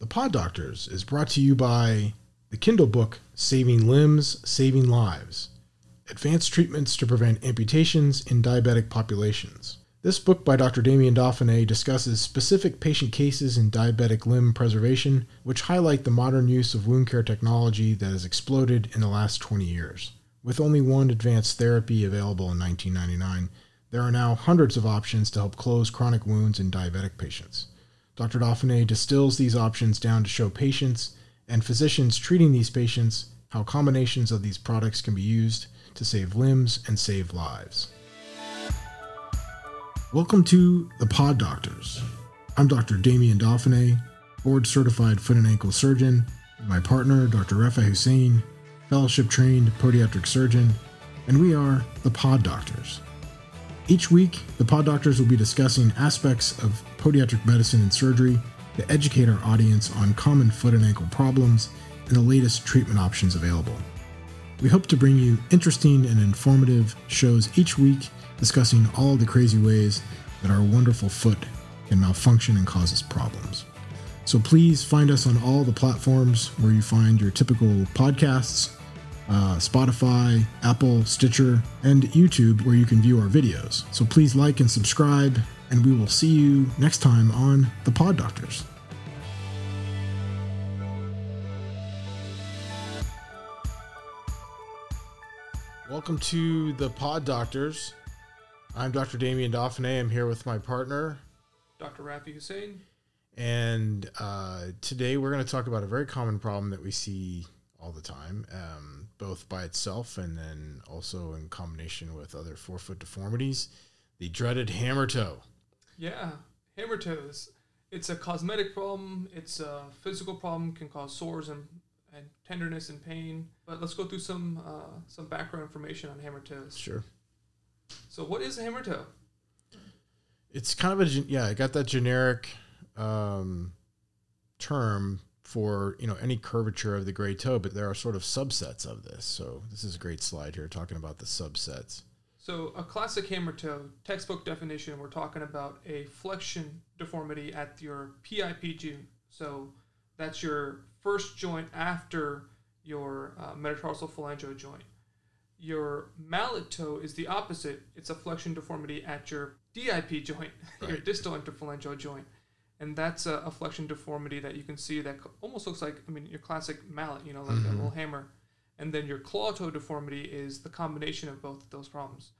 The Pod Doctors is brought to you by the Kindle book Saving Limbs, Saving Lives Advanced Treatments to Prevent Amputations in Diabetic Populations. This book by Dr. Damien Dauphinee discusses specific patient cases in diabetic limb preservation, which highlight the modern use of wound care technology that has exploded in the last 20 years. With only one advanced therapy available in 1999, there are now hundreds of options to help close chronic wounds in diabetic patients. Dr. Dauphinee distills these options down to show patients and physicians treating these patients how combinations of these products can be used to save limbs and save lives. Welcome to the Pod Doctors. I'm Dr. Damien Dauphinee, board certified foot and ankle surgeon, and my partner, Dr. Raafae Hussain, fellowship trained podiatric surgeon, and we are the Pod Doctors. Each week, the Pod Doctors will be discussing aspects of podiatric medicine and surgery to educate our audience on common foot and ankle problems and the latest treatment options available. We hope to bring you interesting and informative shows each week discussing all the crazy ways that our wonderful foot can malfunction and cause us problems. So please find us on all the platforms where you find your typical podcasts uh, Spotify, Apple, Stitcher, and YouTube, where you can view our videos. So please like and subscribe, and we will see you next time on The Pod Doctors. Welcome to The Pod Doctors. I'm Dr. Damien Dauphinee. I'm here with my partner, Dr. Raafae Hussain. And uh, today we're going to talk about a very common problem that we see all the time, um, both by itself and then also in combination with other forefoot deformities the dreaded hammer toe. Yeah, hammer toes. It's a cosmetic problem, it's a physical problem, can cause sores and, and tenderness and pain. But let's go through some uh, some background information on hammer toes. Sure. So, what is a hammer toe? It's kind of a, yeah, I got that generic um, term for, you know, any curvature of the great toe, but there are sort of subsets of this. So, this is a great slide here talking about the subsets. So, a classic hammer toe, textbook definition, we're talking about a flexion deformity at your PIP joint. So, that's your first joint after your uh, metatarsal phalangeal joint. Your mallet toe is the opposite. It's a flexion deformity at your DIP joint, your distal interphalangeal joint. And that's a, a flexion deformity that you can see that almost looks like, I mean, your classic mallet, you know, like a Mhm. little hammer. And then your claw toe deformity is the combination of both of those problems.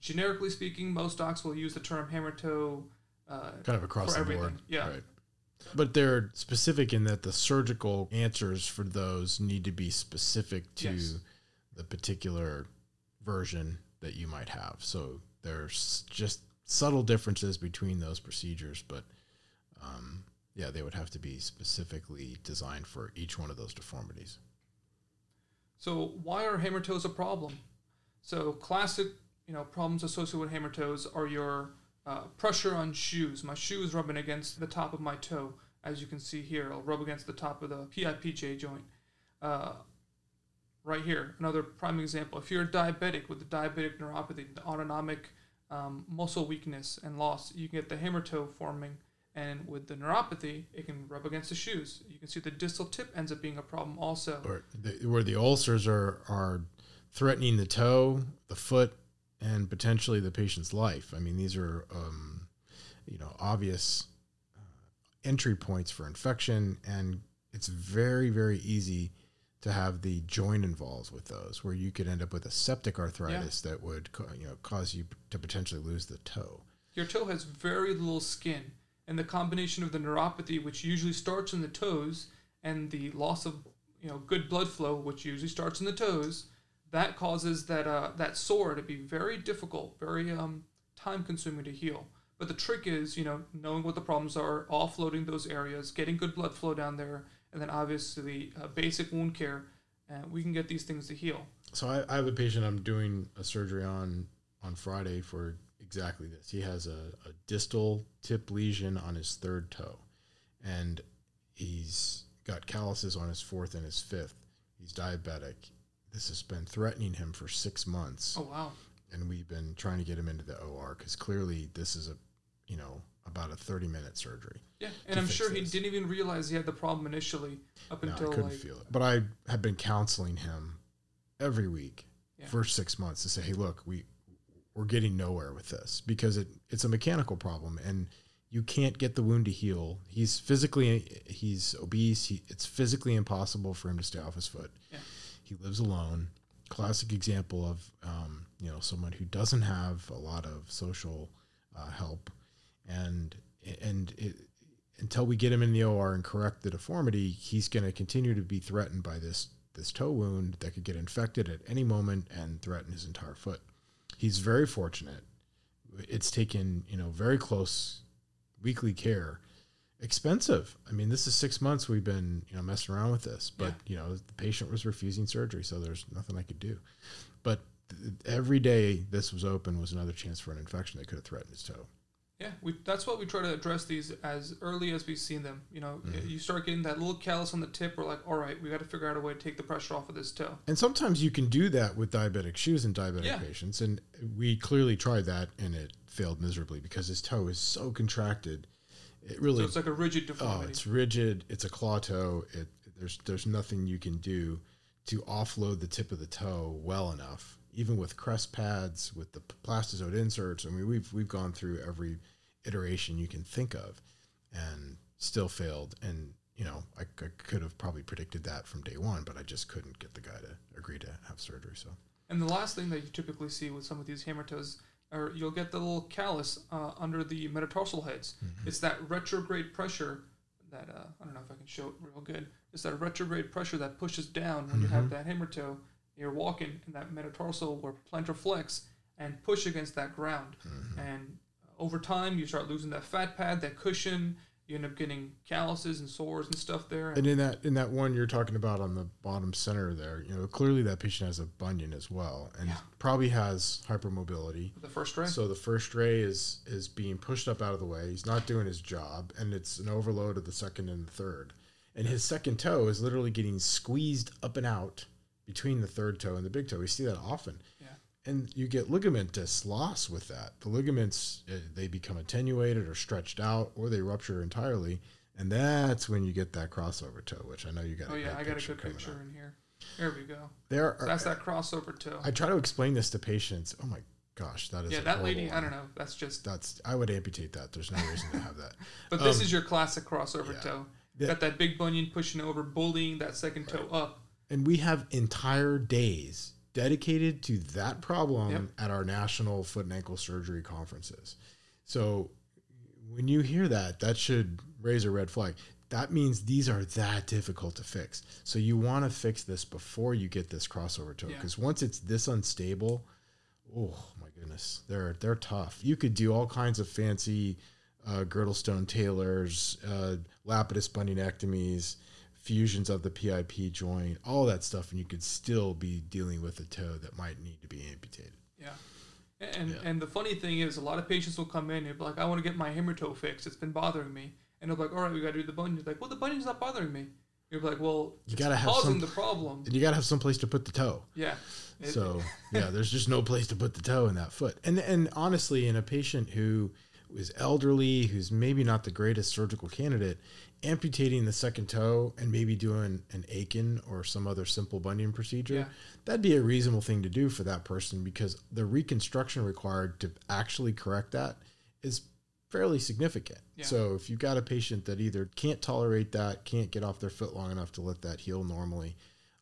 Generically speaking, most docs will use the term hammer toe. Uh, Kind of across the board. yeah. Right. But they're specific in that the surgical answers for those need to be specific to Yes. the particular version that you might have. So there's just subtle differences between those procedures, but um, yeah, they would have to be specifically designed for each one of those deformities. So why are hammer toes a problem? So classic, you know, problems associated with hammer toes are your uh, pressure on shoes. My shoe is rubbing against the top of my toe, as you can see here. I'll rub against the top of the PIPJ joint. Uh, right here, another prime example. If you're a diabetic with the diabetic neuropathy, the autonomic um, muscle weakness and loss, you can get the hammer toe forming. And with the neuropathy, it can rub against the shoes. You can see the distal tip ends up being a problem also. Or the, where the ulcers are are threatening the toe, the foot, and potentially the patient's life. I mean, these are um, you know obvious uh, entry points for infection, and it's very very easy to have the joint involved with those, where you could end up with a septic arthritis that would you know cause you to potentially lose the toe. Your toe has very little skin, and the combination of the neuropathy, which usually starts in the toes, and the loss of you know good blood flow, which usually starts in the toes, that causes that uh, that sore to be very difficult, very um, time consuming to heal. But the trick is, you know, knowing what the problems are, offloading those areas, getting good blood flow down there, and then obviously uh, basic wound care, and we can get these things to heal. So I, I have a patient I'm doing a surgery on on Friday for exactly this. He has a, a distal tip lesion on his third toe, and he's got calluses on his fourth and his fifth. He's diabetic. This has been threatening him for six months, Oh wow! and we've been trying to get him into the OR because clearly this is a, you know, about a 30 minute surgery. Yeah, and I'm sure he didn't even realize he had the problem initially up No, I couldn't like feel it. But I had been counseling him every week Yeah. for six months to say, hey, look, we we're getting nowhere with this because it it's a mechanical problem and you can't get the wound to heal. He's physically he's obese. He, it's physically impossible for him to stay off his foot. Yeah. He lives alone. Classic example of um, you know someone who doesn't have a lot of social uh, help, and and it, until we get him in the OR and correct the deformity, he's going to continue to be threatened by this this toe wound that could get infected at any moment and threaten his entire foot. He's very fortunate. It's taken you know very close weekly care, expensive. I mean, this is six months we've been you know messing around with this, but you know the patient was refusing surgery, so there's nothing I could do. But every day this was open was another chance for an infection that could have threatened his toe. Yeah, we, that's what we try to address these as early as we've seen them. You know, Mm-hmm. you start getting that little callus on the tip. We're like, all right, we got to figure out a way to take the pressure off of this toe. And sometimes you can do that with diabetic shoes in diabetic Yeah. patients. And we clearly tried that and it failed miserably because his toe is so contracted. It really So it's like a rigid oh, deformity. it's rigid. It's a claw toe. It there's there's nothing you can do to offload the tip of the toe well enough. Even with crest pads, with the Plastazote inserts. I mean, we've we've gone through every iteration you can think of, and still failed. And you know, I, I could have probably predicted that from day one, but I just couldn't get the guy to agree to have surgery. So And the last thing that you typically see with some of these hammer toes, or you'll get the little callus uh, under the metatarsal heads. Mm-hmm. It's that retrograde pressure that uh, I don't know if I can show it real good. It's that retrograde pressure that pushes down when you Mm-hmm. have that hammer toe. You're walking in that metatarsal or plantar flex and push against that ground. Mm-hmm. And over time, you start losing that fat pad, that cushion. You end up getting calluses and sores and stuff there. And in that in that one you're talking about on the bottom center there, you know, clearly that patient has a bunion as well, and Yeah. probably has hypermobility. the first ray. So the first ray is is being pushed up out of the way. He's not doing his job, and it's an overload of the second and the third. And his second toe is literally getting squeezed up and out between the third toe and the big toe. We see that often. Yeah. And you get ligamentous loss with that. The ligaments uh, they become attenuated or stretched out, or they rupture entirely, and that's when you get that crossover toe, which I know you got. oh yeah, I got a picture good picture up. in here. There we go. There, So are, that's that crossover toe. I try to explain this to patients. Oh my gosh, that is yeah, that lady. horrible I don't know. That's just. That's I would amputate that. There's no reason to have that. But this Um, is your classic crossover yeah. toe. Got that big bunion pushing over, bullying that second toe up. And we have entire days dedicated to that problem Yep. at our national foot and ankle surgery conferences. So when you hear that, that should raise a red flag. That means these are that difficult to fix. So you want to fix this before you get this crossover toe Yeah. because once it's this unstable, oh my goodness, they're they're tough. You could do all kinds of fancy uh, Girdlestone-Taylors, uh, lapidus bunionectomies, fusions of the PIP joint, all that stuff, and you could still be dealing with a toe that might need to be amputated. Yeah. And Yeah. and the funny thing is, a lot of patients will come in and be like, "I want to get my hammer toe fixed. It's been bothering me." And they're like, "All right, we got to do the bunion." Like, "Well, the bunion's not bothering me." You're like, "Well, You it's gotta have causing some- the problem." And you got to have some place to put the toe. Yeah. It- So yeah, there's just no place to put the toe in that foot. And and honestly, in a patient who is elderly, who's maybe not the greatest surgical candidate, amputating the second toe and maybe doing an Akin or some other simple bunion procedure, Yeah. that'd be a reasonable thing to do for that person because the reconstruction required to actually correct that is fairly significant. Yeah. So if you've got a patient that either can't tolerate that, can't get off their foot long enough to let that heal normally,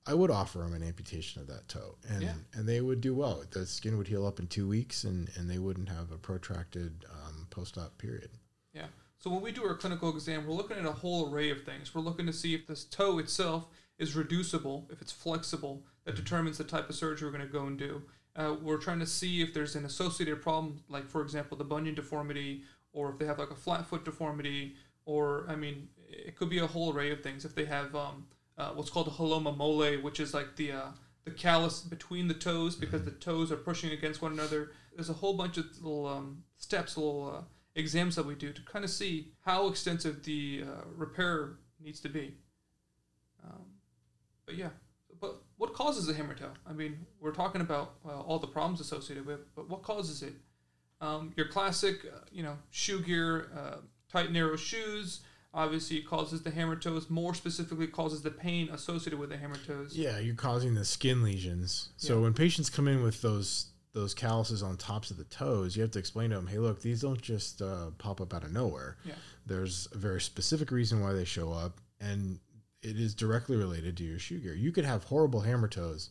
I would offer them an amputation of that toe, and Yeah. and they would do well. The skin would heal up in two weeks, and and they wouldn't have a protracted post-op period. Yeah. So when we do our clinical exam, we're looking at a whole array of things. We're looking to see if this toe itself is reducible, if it's flexible. That determines the type of surgery we're going to go and do. Uh, we're trying to see if there's an associated problem, like for example, the bunion deformity, or if they have like a flat foot deformity, or I mean, it could be a whole array of things. If they have um, uh, what's called a heloma molle, which is like the uh, the callus between the toes because the toes are pushing against one another. There's a whole bunch of little um, steps, little uh, exams that we do to kind of see how extensive the uh, repair needs to be. Um, but yeah, but what causes a hammer toe? I mean, we're talking about uh, all the problems associated with, but what causes it? Um, your classic, uh, you know, shoe gear, uh, tight, narrow shoes. Obviously, causes the hammer toes. More specifically, causes the pain associated with the hammer toes. Yeah, you're causing the skin lesions. So Yeah. when patients come in with those those calluses on tops of the toes, you have to explain to them, hey, look, these don't just uh, pop up out of nowhere. Yeah. There's a very specific reason why they show up, and it is directly related to your shoe gear. You could have horrible hammer toes,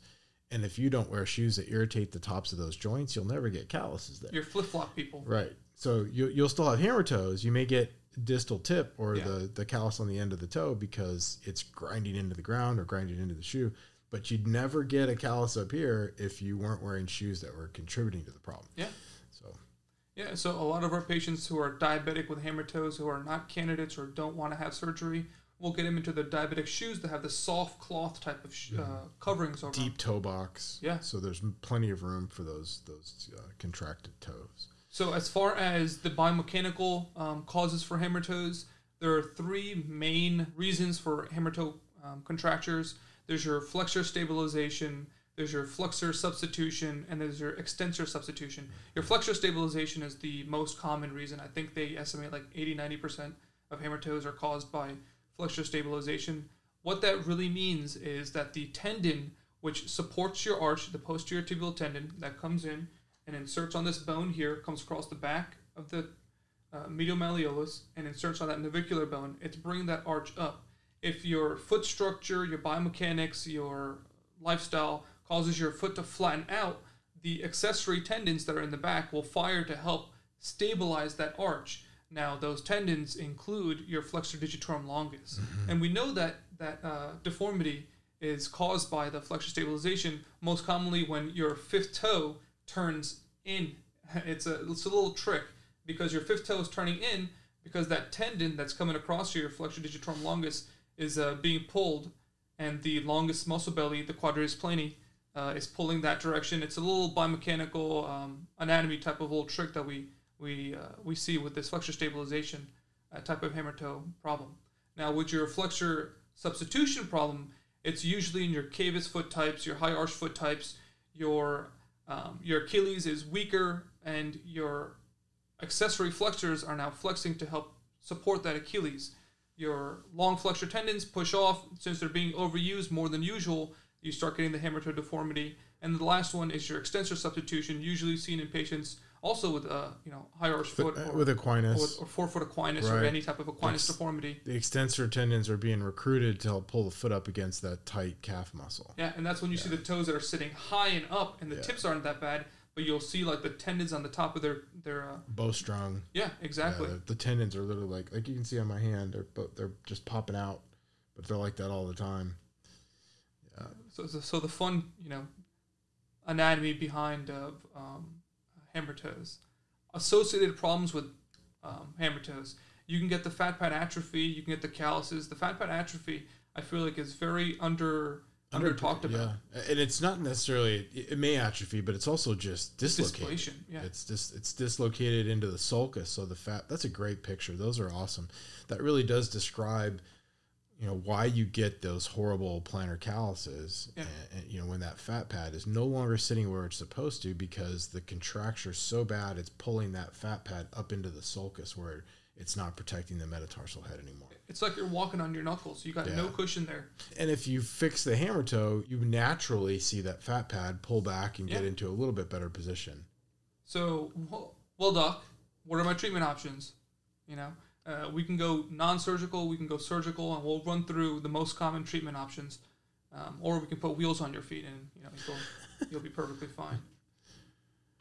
and if you don't wear shoes that irritate the tops of those joints, you'll never get calluses there. Your flip flop people. Right. So you you'll still have hammer toes. You may get distal tip or Yeah. the the callus on the end of the toe because it's grinding into the ground or grinding into the shoe. But you'd never get a callus up here if you weren't wearing shoes that were contributing to the problem. Yeah. So Yeah, so a lot of our patients who are diabetic with hammer toes, who are not candidates or don't want to have surgery, we'll get them into the diabetic shoes that have the soft cloth type of sh- uh, coverings over deep toe box. Yeah. So there's plenty of room for those those uh, contracted toes. So as far as the biomechanical um, causes for hammer toes, there are three main reasons for hammer toe um, contractures. There's your flexor stabilization, there's your flexor substitution, and there's your extensor substitution. Your flexor stabilization is the most common reason. I think they estimate like 80 90% of hammer toes are caused by flexor stabilization. What that really means is that the tendon which supports your arch, the posterior tibial tendon that comes in and inserts on this bone here, comes across the back of the uh, medial malleolus and inserts on that navicular bone. It's bringing that arch up. If your foot structure, your biomechanics, your lifestyle causes your foot to flatten out, the accessory tendons that are in the back will fire to help stabilize that arch. Now, those tendons include your flexor digitorum longus, and we know that that uh, deformity is caused by the flexor stabilization most commonly when your fifth toe turns in. It's a it's a little trick because your fifth toe is turning in because that tendon that's coming across your flexor digitorum longus is uh, being pulled, and the longest muscle belly, the quadratus plantae, uh, is pulling that direction. It's a little biomechanical um, anatomy type of little trick that we we uh, we see with this flexor stabilization uh, type of hammer toe problem. Now, with your flexor substitution problem, it's usually in your cavus foot types, your high arch foot types, your um, your Achilles is weaker, and your accessory flexors are now flexing to help support that Achilles. Your long flexor tendons push off since they're being overused more than usual. You start getting the hammer toe deformity, and the last one is your extensor substitution, usually seen in patients also with a you know high arch foot uh, or, with or, equinus, with- or forefoot equinus or any type of equinus Ex- deformity. the extensor tendons are being recruited to help pull the foot up against that tight calf muscle. Yeah, and that's when you see the toes that are sitting high and up, and the Yeah. tips aren't that bad, but you'll see like the tendons on the top of their their. Uh, Bowstrung. yeah, exactly. Yeah, the, tendons are literally like like you can see on my hand. They're but they're just popping out, but they're like that all the time. So, so, so the fun, you know, anatomy behind of um, hammer toes, associated problems with um, hammer toes. You can get the fat pad atrophy. You can get the calluses. The fat pad atrophy, I feel like, is very under under talked about. Yeah, and it's not necessarily it it may atrophy, but it's also just dislocated. Displation, yeah. It's just it's dislocated into the sulcus. So the fat that's a great picture. Those are awesome. That really does describe, you know, why you get those horrible plantar calluses. Yeah. And, and, you know, when that fat pad is no longer sitting where it's supposed to because the contracture is so bad it's pulling that fat pad up into the sulcus where it's not protecting the metatarsal head anymore. It's like you're walking on your knuckles. You got no cushion there. And if you fix the hammer toe, you naturally see that fat pad pull back and get into a little bit better position. So, well, well, doc, what are my treatment options? You know, uh, we can go non-surgical, we can go surgical, and we'll run through the most common treatment options. Um, or we can put wheels on your feet, and you know you'll, you'll be perfectly fine.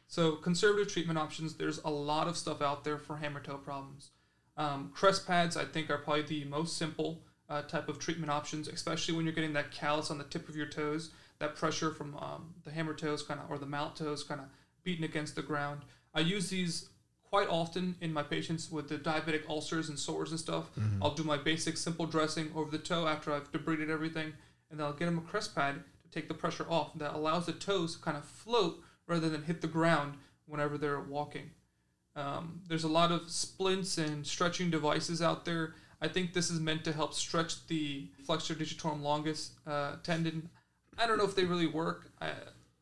So, conservative treatment options. There's a lot of stuff out there for hammer toe problems. Um, crest pads, I think, are probably the most simple uh, type of treatment options, especially when you're getting that callus on the tip of your toes, that pressure from um, the hammer toes, kind of, or the mallet toes, kind of beating against the ground. I use these quite often in my patients with the diabetic ulcers and sores and stuff. I'll do my basic simple dressing over the toe after I've debrided everything, and then I'll get them a crest pad to take the pressure off. That allows the toes to kind of float rather than hit the ground whenever they're walking. Um, there's a lot of splints and stretching devices out there. I think this is meant to help stretch the flexor digitorum longus uh, tendon. I don't know if they really work. I,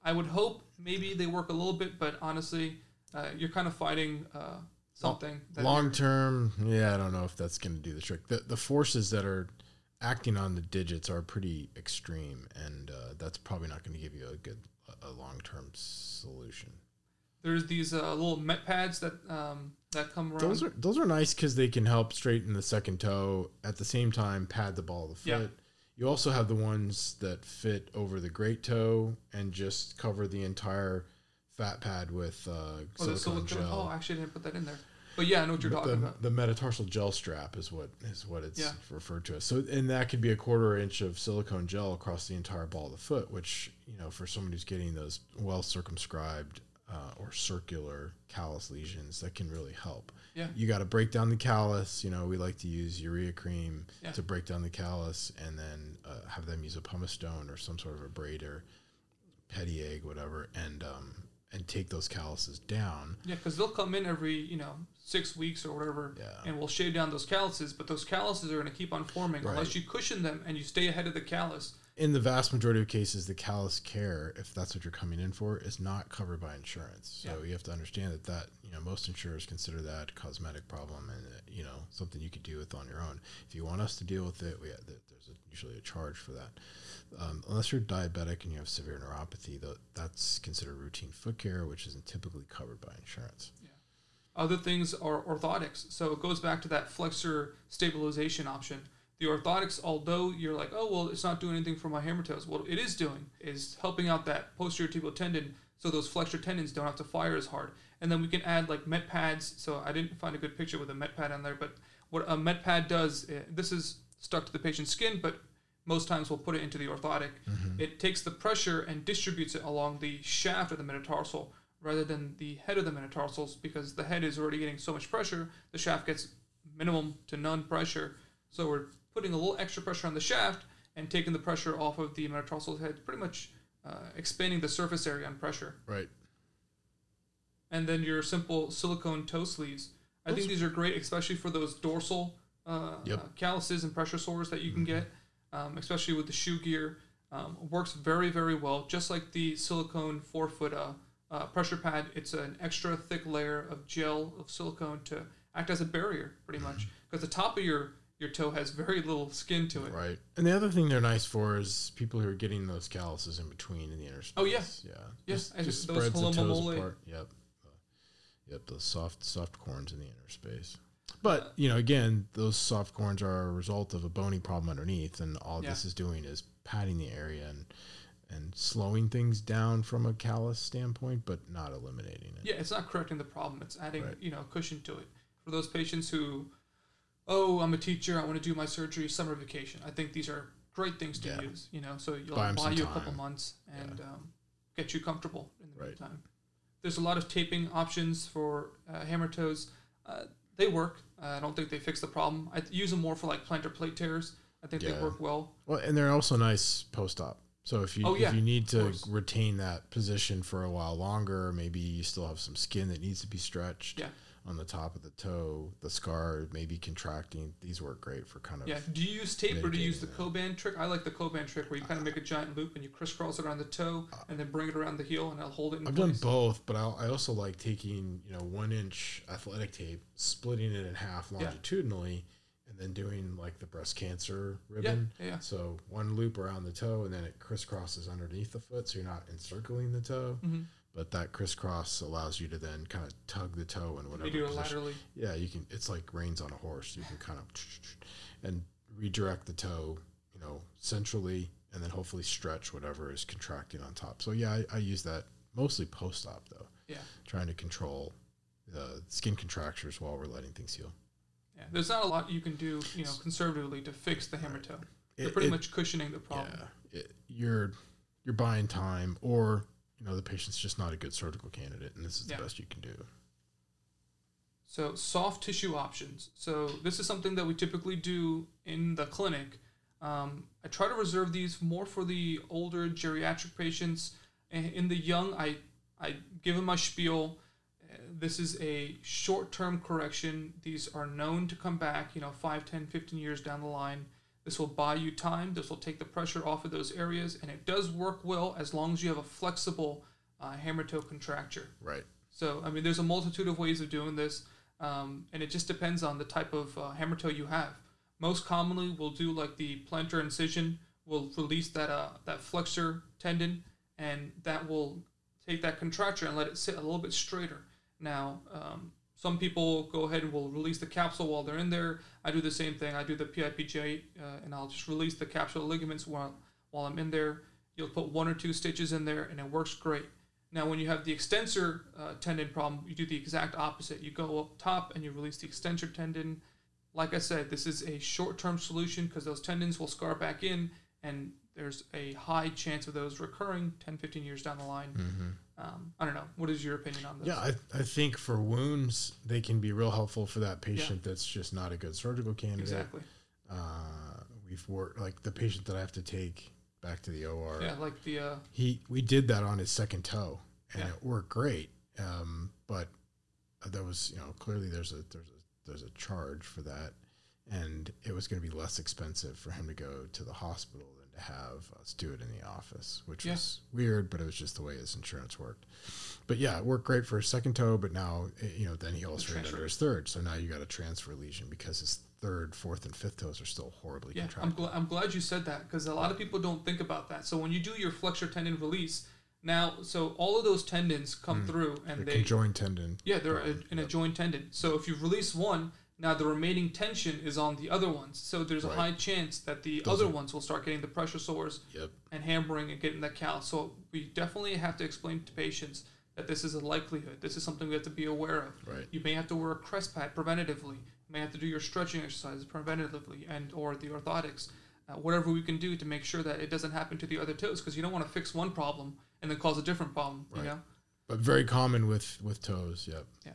I would hope maybe they work a little bit, but honestly, uh, you're kind of fighting uh, something. Long term, yeah, I don't know if that's going to do the trick. The the forces that are acting on the digits are pretty extreme, and uh, that's probably not going to give you a good a long term solution. There's these uh, little met pads that um, that come around. Those are those are nice because they can help straighten the second toe at the same time pad the ball of the foot. Yeah. You also have the ones that fit over the great toe and just cover the entire fat pad with uh, oh, silicone, gel. Oh, actually, I didn't put that in there. But yeah, I know what you're But talking the, about. the metatarsal gel strap is what is what it's Yeah. referred to as. So, and that could be a quarter inch of silicone gel across the entire ball of the foot, which you know, for someone who's getting those well circumscribed uh, or circular callus lesions, that can really help. Yeah. You got to break down the callus. You know, we like to use urea cream Yeah. to break down the callus, and then uh, have them use a pumice stone or some sort of a braid or Ped Egg, whatever, and um, and take those calluses down. Yeah, because they'll come in every you know six weeks or whatever, Yeah. and we'll shave down those calluses. But those calluses are going to keep on forming unless you cushion them and you stay ahead of the callus. In the vast majority of cases, the callus care, if that's what you're coming in for, is not covered by insurance. So Yeah. you have to understand that that you know most insurers consider that a cosmetic problem and uh, you know something you could deal with on your own. If you want us to deal with it, we th- there's a, usually a charge for that. Um, unless you're diabetic and you have severe neuropathy, tho- that's considered routine foot care, which isn't typically covered by insurance. Yeah. Other things are orthotics. So it goes back to that flexor stabilization option. The orthotics, although you're like, oh well, it's not doing anything for my hammer toes. What it is doing is helping out that posterior tibial tendon, so those flexor tendons don't have to fire as hard. And then we can add like met pads. So I didn't find a good picture with a met pad on there, but what a met pad does, eh, this is stuck to the patient's skin, but most times we'll put it into the orthotic. It takes the pressure and distributes it along the shaft of the metatarsal rather than the head of the metatarsals because the head is already getting so much pressure, the shaft gets minimum to none pressure. So we're putting a little extra pressure on the shaft and taking the pressure off of the metatarsal head, pretty much uh, expanding the surface area on pressure. Right. And then your simple silicone toe sleeves. I Those- think these are great, especially for those dorsal uh, Yep. uh, calluses and pressure sores that you can get, um, especially with the shoe gear. Um, works very, very well. Just like the silicone forefoot uh, uh, pressure pad, it's an extra thick layer of gel of silicone to act as a barrier, pretty much. Because the top of your your toe has very little skin to it. Right. And the other thing they're nice for is people who are getting those calluses in between in the inner space. Oh, yeah. Yeah. Yeah, Just, and just those spreads the toes apart. Yep. Uh, Yep, those soft soft corns in the inner space. But, you know, again, those soft corns are a result of a bony problem underneath and all Yeah. this is doing is padding the area and and slowing things down from a callus standpoint, but not eliminating it. Yeah, it's not correcting the problem. It's adding, Right. you know, cushion to it. For those patients who, oh, I'm a teacher, I want to do my surgery summer vacation. I think these are great things to Yeah. use. You know, so you'll Buy buy you a couple months and um, get you comfortable in the Right. meantime. There's a lot of taping options for uh, hammer toes. Uh, they work. Uh, I don't think they fix the problem. I use them more for like plantar plate tears. I think they work well. Well, and they're also nice post op. So if you Oh, yeah, if you need to retain that position for a while longer, maybe you still have some skin that needs to be stretched Yeah. On the top of the toe, the scar maybe contracting. These work great for kind of Yeah. Do you use tape or do you use the mitigating Coban trick? I like the Coban trick where you kind of make a giant loop and you crisscross it around the toe and then bring it around the heel and I'll hold it in I've place. done both, but I, I also like taking you know one inch athletic tape, splitting it in half longitudinally, and then doing like the breast cancer ribbon. yeah, yeah. So one loop around the toe, and then it crisscrosses underneath the foot, so you're not encircling the toe. Mhm. But that crisscross allows you to then kind of tug the toe in whatever You do it position. laterally. Yeah, you can. It's like reins on a horse. You can kind of and redirect the toe, you know, centrally, and then hopefully stretch whatever is contracting on top. So yeah, I, I use that mostly post-op though. Yeah. trying to control the skin contractures while we're letting things heal. Yeah. There's not a lot you can do, you know, conservatively to fix the hammer toe. They're It- pretty it- much cushioning the problem. Yeah, it, you're you're buying time, or you know the patient's just not a good surgical candidate, and this is Yeah. the best you can do. So soft tissue options. So this is something that we typically do in the clinic. Um, I try to reserve these more for the older geriatric patients. In the young, I I give them my spiel. Uh, This is a short-term correction. These are known to come back, you know, 5, 10, 15 years down the line. This will buy you time. This will take the pressure off of those areas, and it does work well as long as you have a flexible uh, hammer toe contracture. Right. So I mean, there's a multitude of ways of doing this, um, and it just depends on the type of uh, hammer toe you have. Most commonly, we'll do like the plantar incision. We'll release that uh, that flexor tendon, and that will take that contracture and let it sit a little bit straighter. Now, um, some people go ahead and will release the capsule while they're in there. I do the same thing. I do the PIPJ, uh, and I'll just release the capsule ligaments while while I'm in there. You'll put one or two stitches in there, and it works great. Now, when you have the extensor uh, tendon problem, you do the exact opposite. You go up top and you release the extensor tendon. Like I said, this is a short term solution because those tendons will scar back in, and there's a high chance of those recurring 10, 15 years down the line. Mm-hmm. Um, I don't know. What is your opinion on this? Yeah, I, I think for wounds, they can be real helpful for that patient yeah. that's just not a good surgical candidate. Exactly. Uh, we've worked, like the patient that I have to take back to the OR. Yeah, like the uh, he we did that on his second toe, and yeah. it worked great. Um, but there was you know clearly there's a there's a there's a charge for that, and it was going to be less expensive for him to go to the hospital than to have us do it in the office, which yeah. was weird, but it was just the way his insurance worked. But yeah, it worked great for his second toe, but now eh, you know then he ulcerated under his third, so now you got a transfer lesion because his third, fourth, and fifth toes are still horribly yeah, contracted. I'm, gl- I'm glad you said that because a lot of people don't think about that. So when you do your flexor tendon release, now so all of those tendons come mm. through and the they conjoined tendon. Yeah, they're a, in a joint tendon. So if you release one, now the remaining tension is on the other ones. So there's right. a high chance that the those other are, ones will start getting the pressure sores yep. and hammering and getting that callus. So we definitely have to explain to patients that this is a likelihood. This is something we have to be aware of. Right. You may have to wear a crest pad preventatively You may have to do your stretching exercises preventatively and or the orthotics uh, whatever we can do to make sure that it doesn't happen to the other toes because you don't want to fix one problem and then cause a different problem right. you know but very common with with toes yep yeah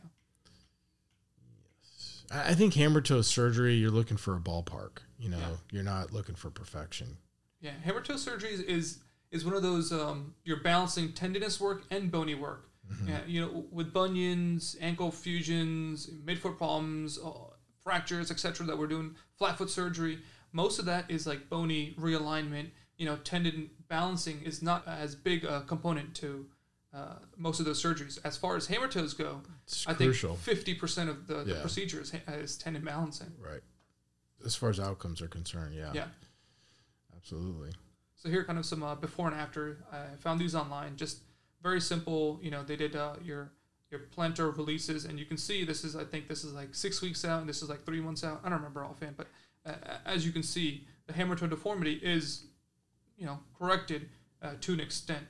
i think hammer toe surgery you're looking for a ballpark you know yeah. you're not looking for perfection yeah hammer toe surgery is is, is one of those um, you're balancing tendinous work and bony work mm-hmm. yeah, you know with bunions ankle fusions midfoot problems uh, fractures, etc. That we're doing flat foot surgery. Most of that is like bony realignment. You know, tendon balancing is not as big a component to uh, most of those surgeries. As far as hammer toes go, it's I crucial. think fifty percent of the, yeah. the procedure is, is tendon balancing. Right. As far as outcomes are concerned, yeah. Yeah. Absolutely. So here, are kind of some uh, before and after. I found these online. Just very simple. You know, they did uh, your your plantar releases, and you can see this is I think this is like six weeks out, and this is like three months out. I don't remember offhand, but uh, as you can see, the hammer toe deformity is, you know, corrected uh, to an extent.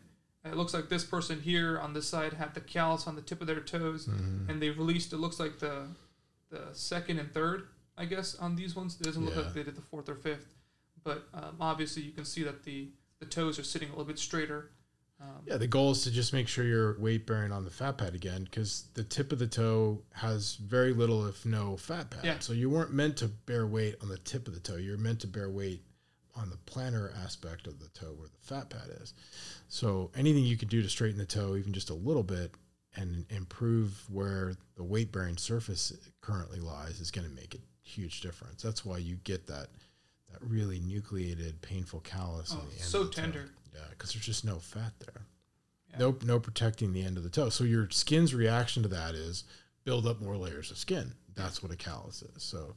It looks like this person here on this side had the callus on the tip of their toes, mm-hmm. and they released. It looks like the the second and third, I guess, on these ones. It doesn't yeah. look like they did the fourth or fifth, but um, obviously you can see that the the toes are sitting a little bit straighter um, yeah, the goal is to just make sure you're weight bearing on the fat pad again because the tip of the toe has very little, if no, fat pad. Yeah. So you weren't meant to bear weight on the tip of the toe. You're meant to bear weight on the plantar aspect of the toe where the fat pad is. So anything you can do to straighten the toe, even just a little bit, and improve where the weight bearing surface currently lies is going to make a huge difference. That's why you get that that really nucleated, painful callus. Oh, so tender. Toe. Yeah, because there's just no fat there. Yeah. No, no protecting the end of the toe. So your skin's reaction to that is build up more layers of skin. That's what a callus is. So,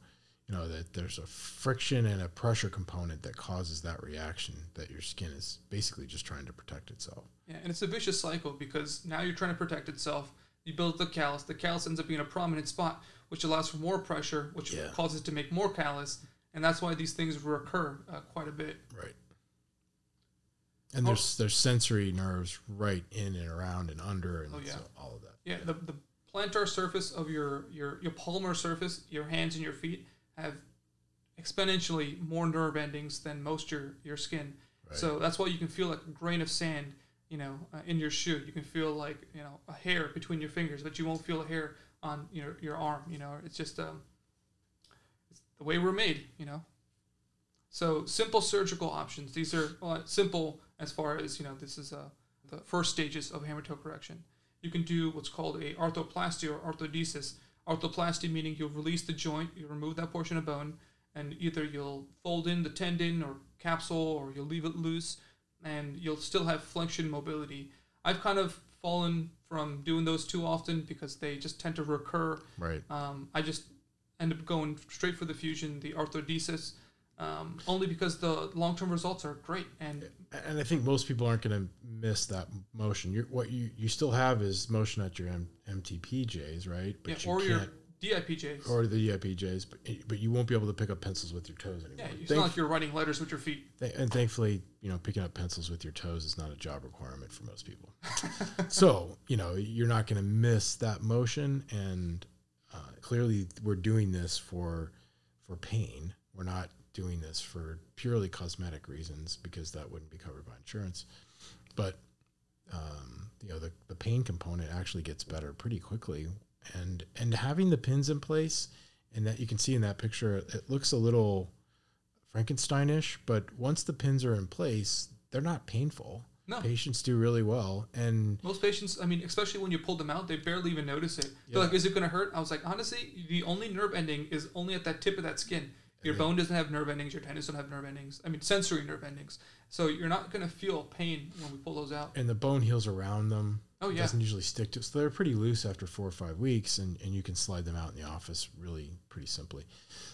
you know that there's a friction and a pressure component that causes that reaction. That your skin is basically just trying to protect itself. Yeah, and it's a vicious cycle because now you're trying to protect itself. You build the callus. The callus ends up being a prominent spot, which allows for more pressure, which yeah. causes it to make more callus, and that's why these things recur uh, quite a bit. Right. And there's oh. there's sensory nerves right in and around and under and oh, yeah. so all of that. Yeah, yeah, The, the plantar surface of your, your your palmar surface, your hands and your feet have exponentially more nerve endings than most your your skin. Right. So that's why you can feel like a grain of sand, you know, uh, in your shoe. You can feel like you know a hair between your fingers, but you won't feel a hair on your your arm. You know, it's just um, it's the way we're made. You know. So simple surgical options. These are well, simple as far as you know this is uh, the first stages of hammer toe correction you can do what's called a arthroplasty or arthrodesis arthroplasty meaning you'll release the joint you remove that portion of bone and either you'll fold in the tendon or capsule or you'll leave it loose and you'll still have flexion mobility I've kind of fallen from doing those too often because they just tend to recur. Right. Um, I just end up going straight for the fusion, the arthrodesis, um, only because the long term results are great. And And I think most people aren't going to miss that motion. You're, what you, you still have is motion at your M, MTPJs, right? yeah, you or your DIPJs. or the DIPJs, but but you won't be able to pick up pencils with your toes anymore. yeah, it's Thank- not like you're writing letters with your feet. Th- and thankfully, you know, picking up pencils with your toes is not a job requirement for most people. so, you know, you're not going to miss that motion. And uh, clearly, we're doing this for for pain. We're not doing this for purely cosmetic reasons because that wouldn't be covered by insurance. But um, you know, the, the pain component actually gets better pretty quickly. And and having the pins in place, and that you can see in that picture, it looks a little Frankensteinish, but once the pins are in place, they're not painful. No. Patients do really well, and Most patients, I mean, especially when you pull them out, they barely even notice it. Yeah. They're like, "Is it going to hurt?" I was like, "Honestly, the only nerve ending is only at that tip of that skin. Your bone doesn't have nerve endings. Your tendons don't have nerve endings. I mean, sensory nerve endings. So you're not going to feel pain when we pull those out. and the bone heals around them. Oh, It yeah. doesn't usually stick to. So they're pretty loose after four or five weeks, and, and you can slide them out in the office really pretty simply.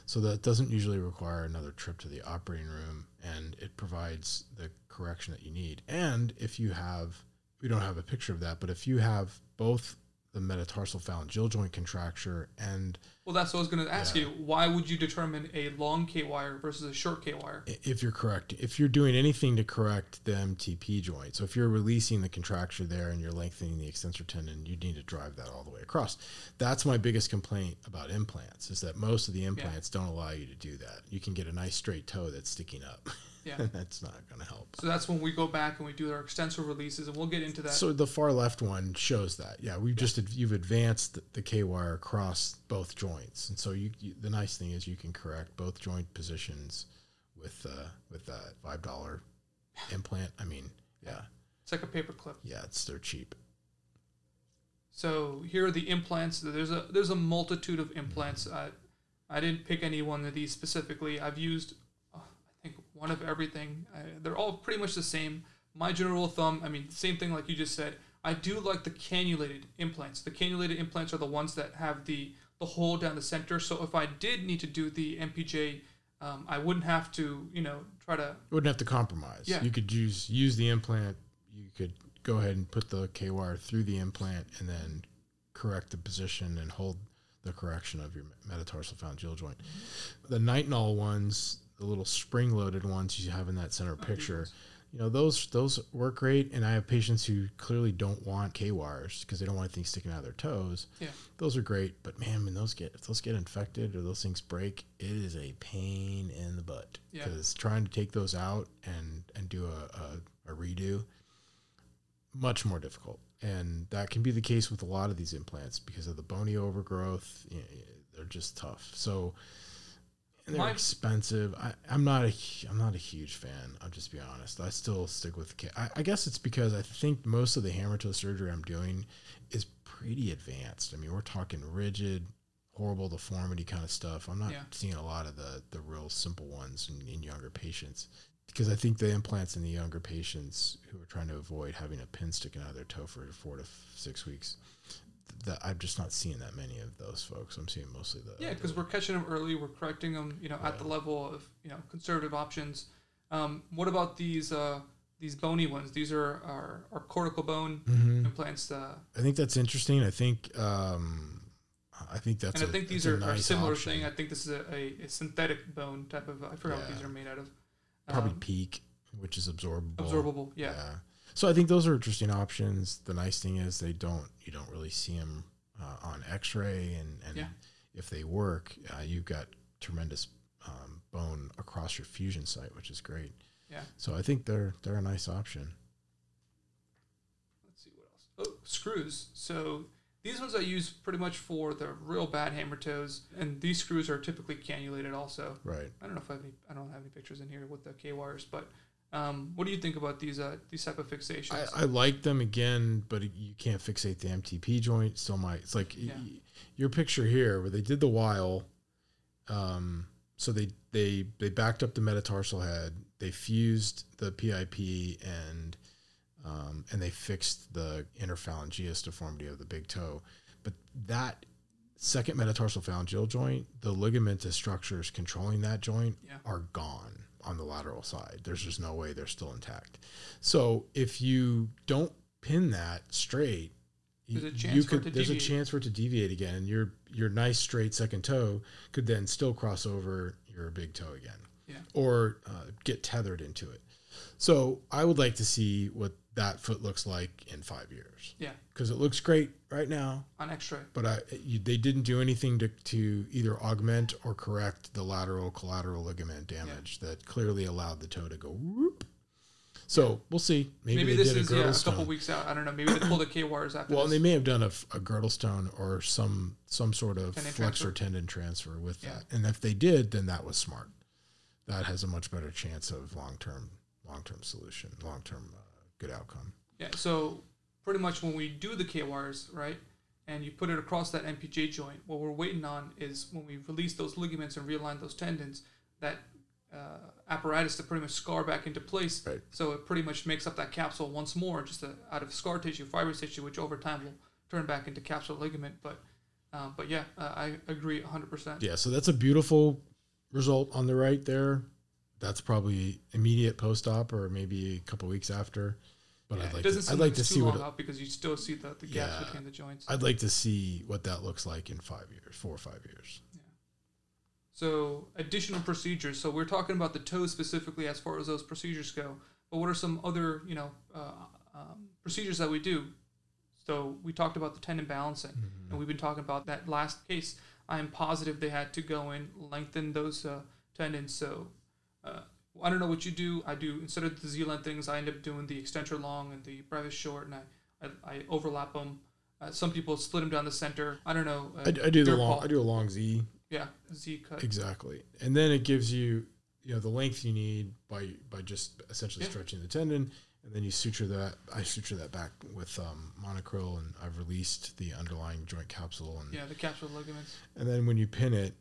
So that doesn't usually require another trip to the operating room, and it provides the correction that you need. And if you have, we don't have a picture of that, but if you have both the metatarsal phalangeal joint contracture and Well, that's what I was going to ask Yeah. you. Why would you determine a long K wire versus a short K wire? if you're correct, if you're doing anything to correct the MTP joint, so if you're releasing the contracture there and you're lengthening the extensor tendon, you need to drive that all the way across. That's my biggest complaint about implants is that most of the implants don't allow you to do that. You can get a nice straight toe that's sticking up. Yeah. that's not going to help. So that's when we go back and we do our extensor releases, and we'll get into that. So the far left one shows that. Yeah, we've just you've advanced the, the K wire across both joints, and so you, you the nice thing is you can correct both joint positions with uh, with that five dollar implant. I mean, yeah, it's like a paper clip. yeah, it's they're cheap. So here are the implants. There's a there's a multitude of implants. I I didn't pick any one of these specifically. I've used one of everything. I, they're all pretty much the same. My general rule of thumb. I mean, same thing like you just said. I do like the cannulated implants. The cannulated implants are the ones that have the the hole down the center. So if I did need to do the MPJ, um, I wouldn't have to you know try to You wouldn't have to compromise. Yeah. You could use use the implant. You could go ahead and put the K wire through the implant and then correct the position and hold the correction of your metatarsal phalangeal joint. The nitinol ones, the little spring loaded ones you have in that center oh, picture, you know those those work great. And I have patients who clearly don't want K wires because they don't want anything sticking out of their toes. Yeah. those are great. But man, when those get if those get infected or those things break, it is a pain in the butt Yeah. because trying to take those out and and do a, a, a redo much more difficult and that can be the case with a lot of these implants because of the bony overgrowth y- y- they're just tough so and they're My- expensive. I, i'm not a i'm not a huge fan i'll just be honest. I still stick with I guess it's because i think most of the hammer toe surgery i'm doing is pretty advanced. I mean we're talking rigid horrible deformity kind of stuff. I'm not Yeah. seeing a lot of the the real simple ones in, in younger patients because I think the implants in the younger patients who are trying to avoid having a pin sticking out of their toe for four to f- six weeks, that I'm just not seeing that many of those folks. I'm seeing mostly the Yeah, because we're catching them early. We're correcting them, you know, at the level of you know conservative options. Um, what about these uh, these bony ones? These are our, our cortical bone Mhm. implants, uh, I think that's interesting. I think um, I think that's and I think these are, a are nice similar option. thing. I think this is a, a, a synthetic bone type of. I forgot what these are made out of. Probably Um, PEEK, which is absorbable. absorbable. Yeah. So I think those are interesting options. The nice thing is they don't you don't really see them uh, on X-ray, and and Yeah. if they work, uh, you've got tremendous um, bone across your fusion site, which is great. Yeah. So I think they're they're a nice option. Let's see what else. Oh, screws. So these ones I use pretty much for the real bad hammer toes, and these screws are typically cannulated also. Right. I don't know if I have any. I don't have any pictures in here with the K wires, but um, what do you think about these uh, these type of fixations? I, I like them again, but you can't fixate the MTP joint. Still, might. It's like Yeah. y- your picture here where they did the while. Um, so they they they backed up the metatarsal head. They fused the PIP and um, and they fixed the interphalangeus deformity of the big toe. But that second metatarsal phalangeal joint, the ligamentous structures controlling that joint Yeah. are gone on the lateral side. There's just no way they're still intact. So if you don't pin that straight, There's a you- chance for it could to there's a deviate. chance for it to deviate again, and your your nice straight second toe could then still cross over your big toe again, Yeah. or uh, get tethered into it. So I would like to see what that foot looks like in five years Yeah. because it looks great right now, On X-ray. but I you, they didn't do anything to, to either augment or correct the lateral collateral ligament damage that clearly allowed the toe to go whoop. So we'll see. Maybe, Maybe, they this did a is yeah, a couple weeks out. I don't know. Maybe they pull the K wires after Well, they may have done a Girdlestone or some some sort of Tendon flexor transfer. tendon transfer with Yeah. that. And if they did, then that was smart. That has a much better chance of long term long term solution, long term uh, good outcome. Yeah, so pretty much when we do the K wires, right, and you put it across that MPJ joint, what we're waiting on is when we release those ligaments and realign those tendons, that uh, apparatus to pretty much scar back into place. Right. So it pretty much makes up that capsule once more, just a, out of scar tissue, fibrous tissue, which over time will turn back into capsule ligament. But uh, but yeah, uh, I agree 100%. Yeah, so that's a beautiful result on the right there. That's probably immediate post op or maybe a couple weeks after. But Yeah, I'd like to, I'd like to see what long it- out because you still see the, the gaps Yeah. between the joints. I'd like to see what that looks like in five years, four or five years. Yeah. So additional procedures. So we're talking about the toes specifically as far as those procedures go. But what are some other you know uh, um, procedures that we do? So we talked about the tendon balancing, and we've been talking about that last case. I am positive they had to go and lengthen those uh, tendons. So uh, I don't know what you do. I do instead of the Z lengthenings, I end up doing the extensor long and the brevis short, and I I, I overlap them. Uh, some people split them down the center. I don't know. Uh, I, I do the long. I do a long Z Yeah, Z cut. exactly, and then it gives you you know the length you need by by just essentially Yeah. stretching the tendon, and then you suture that. I suture that back with um, monocryl, and I've released the underlying joint capsule, and Yeah, the capsular ligaments. and then when you pin it,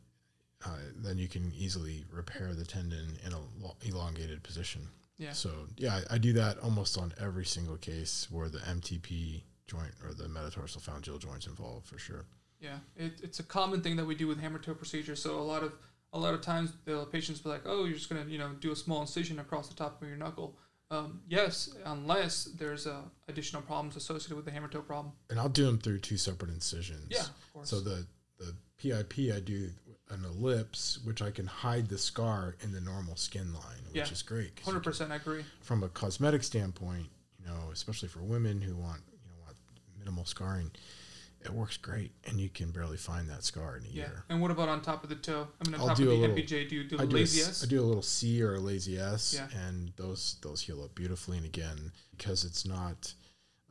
uh, then you can easily repair the tendon in a lo- elongated position. Yeah. So yeah, I, I do that almost on every single case where the MTP joint or the metatarsal phalangeal joints involved for sure. Yeah, it, it's a common thing that we do with hammer toe procedures. So a lot of a lot of times the patients be like, "Oh, you're just gonna you know do a small incision across the top of your knuckle." Um, yes, unless there's uh, additional problems associated with the hammer toe problem. And I'll do them through two separate incisions. Yeah, of course. So the the PIP I do an ellipse, which I can hide the scar in the normal skin line, which Yeah. is great. hundred percent, I agree. From a cosmetic standpoint, you know, especially for women who want you know want minimal scarring, it works great, and you can barely find that scar in a Yeah. year. And what about on top of the toe? I mean, on I'll top of the little- MPJ, do you do I the do, a, lazy s- S? I do a little C or a lazy S, Yeah. and those those heal up beautifully. And again, because it's not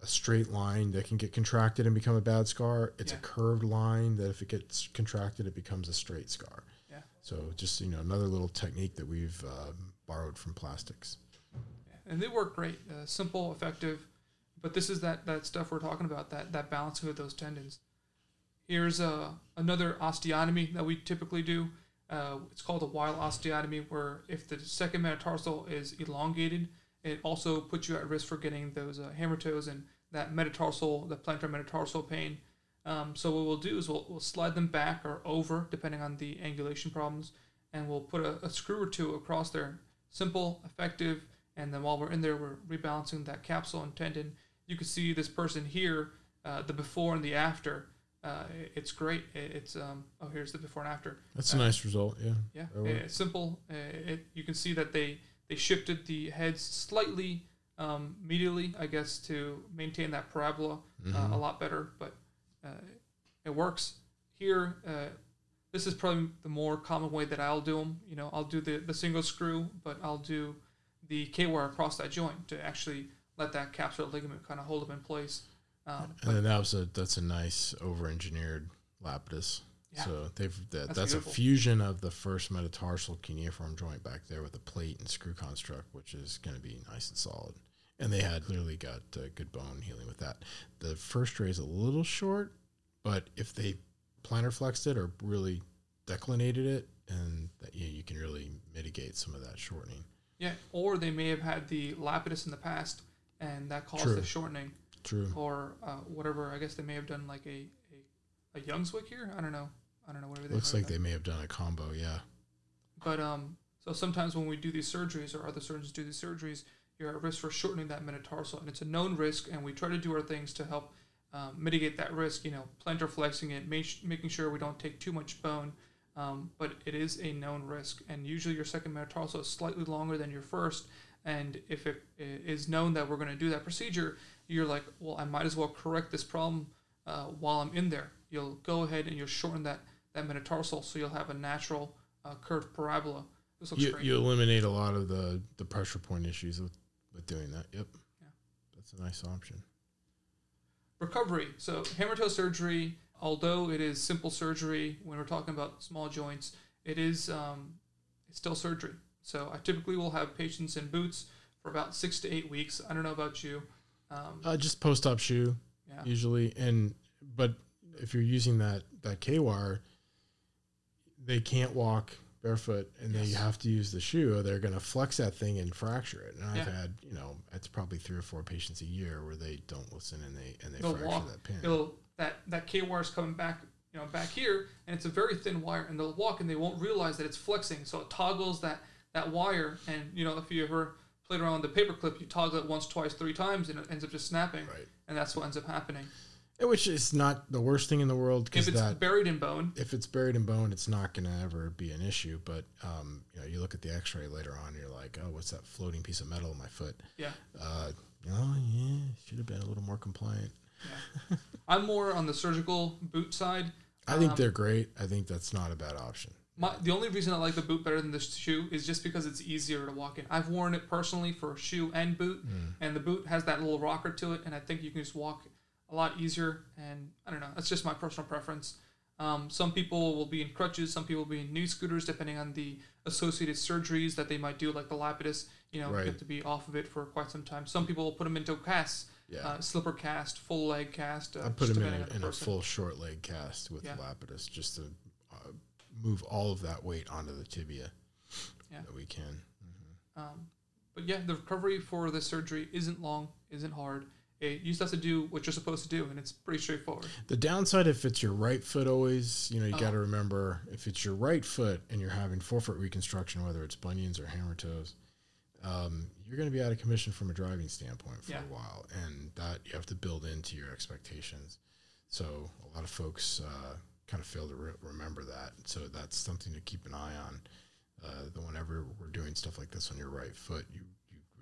a straight line that can get contracted and become a bad scar, it's Yeah. a curved line that if it gets contracted, it becomes a straight scar. Yeah. So just you know another little technique that we've um, borrowed from plastics. and they work great. Uh, simple, effective, but this is that that stuff we're talking about that that balance of those tendons. Here's uh, another osteotomy that we typically do. Uh, it's called a Weil osteotomy, where if the second metatarsal is elongated, it also puts you at risk for getting those uh, hammer toes and that metatarsal, the plantar metatarsal pain. Um, so what we'll do is we'll, we'll slide them back or over, depending on the angulation problems, and we'll put a, a screw or two across there. Simple, effective, and then while we're in there, we're rebalancing that capsule and tendon. You can see this person here, uh, the before and the after. Uh, it- it's great. It, it's um, oh here's the before and after. That's a Uh, nice result. Yeah. Yeah, it's simple. Uh, it, you can see that they they shifted the heads slightly um, medially, I guess, to maintain that parabola uh, Mhm. a lot better. But uh, it works here. Uh, this is probably the more common way that I'll do them. You know, I'll do the, the single screw, but I'll do the K wire across that joint to actually let that capsular ligament kind of hold them in place. Um, And then that was a that's a nice over engineered lapidus. Yeah. So they've that, That's that's, a fusion of the first metatarsal cuneiform joint back there with a plate and screw construct, which is going to be nice and solid. And they had clearly got uh, good bone healing with that. The first ray is a little short, but if they plantar flexed it or really declinated it, and that, yeah, you can really mitigate some of that shortening. Yeah, or they may have had the lapidus in the past and that caused True. the shortening True. or uh, whatever. I guess they may have done like a a, a Youngswick here. I don't know. I don't know whatever. Looks like they may have done a combo. Yeah. But um, so sometimes when we do these surgeries or other surgeons do these surgeries, you're at risk for shortening that metatarsal, and it's a known risk. And we try to do our things to help um, mitigate that risk. You know, plantar flexing it, make, making sure we don't take too much bone. Um, but it is a known risk, and usually your second metatarsal is slightly longer than your first. And if it is known that we're going to do that procedure, you're like, well, I might as well correct this problem uh, while I'm in there. You'll go ahead and you'll shorten that that metatarsal, so you'll have a natural uh, curved parabola. This looks You, great. you eliminate a lot of the, the pressure point issues with, with doing that. Yep. Yeah. That's a nice option. Recovery. So hammer toe surgery, although it is simple surgery when we're talking about small joints, it is um, it's still surgery. So I typically will have patients in boots for about six to eight weeks. I don't know about you. Um, Uh, just post op shoe yeah. usually, and but if you're using that that K wire, they can't walk barefoot, and they Yes. have to use the shoe. Or they're going to flex that thing and fracture it. And I've had you know it's probably three or four patients a year where they don't listen and they and they They'll fracture walk. that pin. That that K wire is coming back, you know, back here, and it's a very thin wire, and they'll walk and they won't realize that it's flexing, so it toggles that that wire, and you know, if you ever played around with the paperclip, you toggle it once, twice, three times, and it ends up just snapping, Right. and that's what ends up happening. Which is not the worst thing in the world If because it's that buried in bone, if it's buried in bone, it's not going to ever be an issue. But um, you know, you look at the X-ray later on, you're like, oh, what's that floating piece of metal in my foot? yeah, Uh, oh yeah, should have been a little more compliant. yeah. I'm more on the surgical boot side. I think Um, they're great. I think that's not a bad option. My, the only reason I like the boot better than the shoe is just because it's easier to walk in. I've worn it personally for shoe and boot, and the boot has that little rocker to it, and I think you can just walk a lot easier. And I don't know, that's just my personal preference. Um, some people will be in crutches, some people will be in knee scooters, depending on the associated surgeries that they might do, like the lapidus. You know, Right. you have to be off of it for quite some time. Some people will put them into casts, Yeah. uh, slipper cast, full leg cast. Uh, I put him in a, in a full short leg cast with Yeah. Lapidus just to uh, move all of that weight onto the tibia Yeah. that we can. Um, but yeah, the recovery for the surgery isn't long, isn't hard. It, you just have to do what you're supposed to do, and it's pretty straightforward. The downside, if it's your right foot, always, you know, you Oh. got to remember if it's your right foot and you're having forefoot reconstruction, whether it's bunions or hammer toes, um, you're going to be out of commission from a driving standpoint for Yeah. a while, and that you have to build into your expectations. So a lot of folks uh, kind of fail to re- remember that. So that's something to keep an eye on. Uh, that whenever we're doing stuff like this on your right foot, you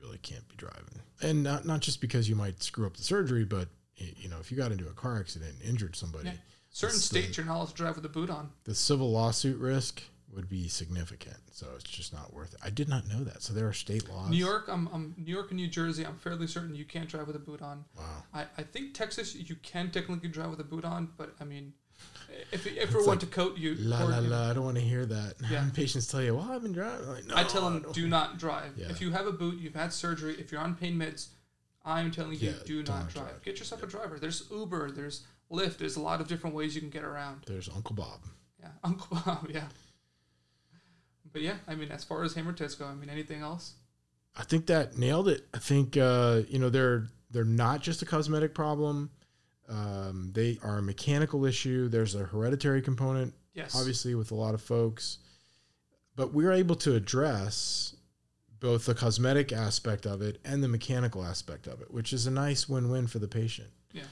really can't be driving, and not not just because you might screw up the surgery, but you know if you got into a car accident and injured somebody, Yeah. Certain states you're not allowed to drive with a boot on. the civil lawsuit risk would be significant. So it's just not worth it. I did not know that. So there are state laws. New York, I'm, I'm New York and New Jersey. I'm fairly certain you can't drive with a boot on. Wow. I, I think Texas you can technically drive with a boot on, but I mean, if if It's we went like, to coat you, La or, la you la. I don't want to hear that. Yeah. Patients tell you, "Well, I've been driving." Like, no, I tell them don't." do not drive. Yeah. If you have a boot, you've had surgery. If you're on pain meds, I'm telling you, Yeah, do don't drive. drive. Get yourself a driver. There's Uber. There's Lyft. There's a lot of different ways you can get around. There's Uncle Bob. Yeah, Uncle Bob. Yeah. But yeah, I mean, as far as hammer tests go, I mean, anything else? I think that nailed it. I think uh, you know they're they're not just a cosmetic problem. Um, they are a mechanical issue. There's a hereditary component, Yes. obviously, with a lot of folks, but we're able to address both the cosmetic aspect of it and the mechanical aspect of it, which is a nice win-win for the patient. Yeah.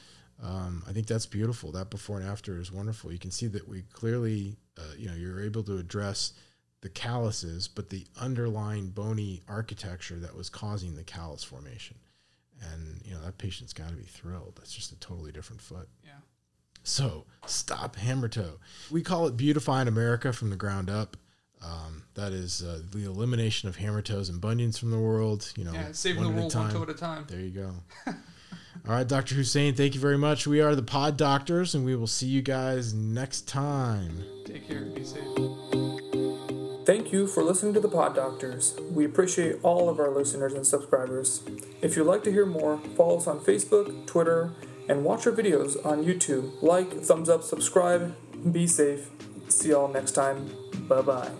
Um, I think that's beautiful. That before and after is wonderful. You can see that we clearly, uh, you know, you're able to address the calluses, but the underlying bony architecture that was causing the callus formation. And, you know, that patient's got to be thrilled. That's just a totally different foot. Yeah. So stop hammer toe. We call it beautifying America from the ground up. Um, that is uh, the elimination of hammer toes and bunions from the world. You know, Yeah, saving the one at a world one toe at a time. There you go. All right, Dr. Hussain, thank you very much. We are the Pod Doctors, and we will see you guys next time. Take care. Be safe. Thank you for listening to the Pod Doctors. We appreciate all of our listeners and subscribers. If you'd like to hear more, follow us on Facebook, Twitter, and watch our videos on YouTube. Like, thumbs up, subscribe, be safe. See y'all next time. Bye bye.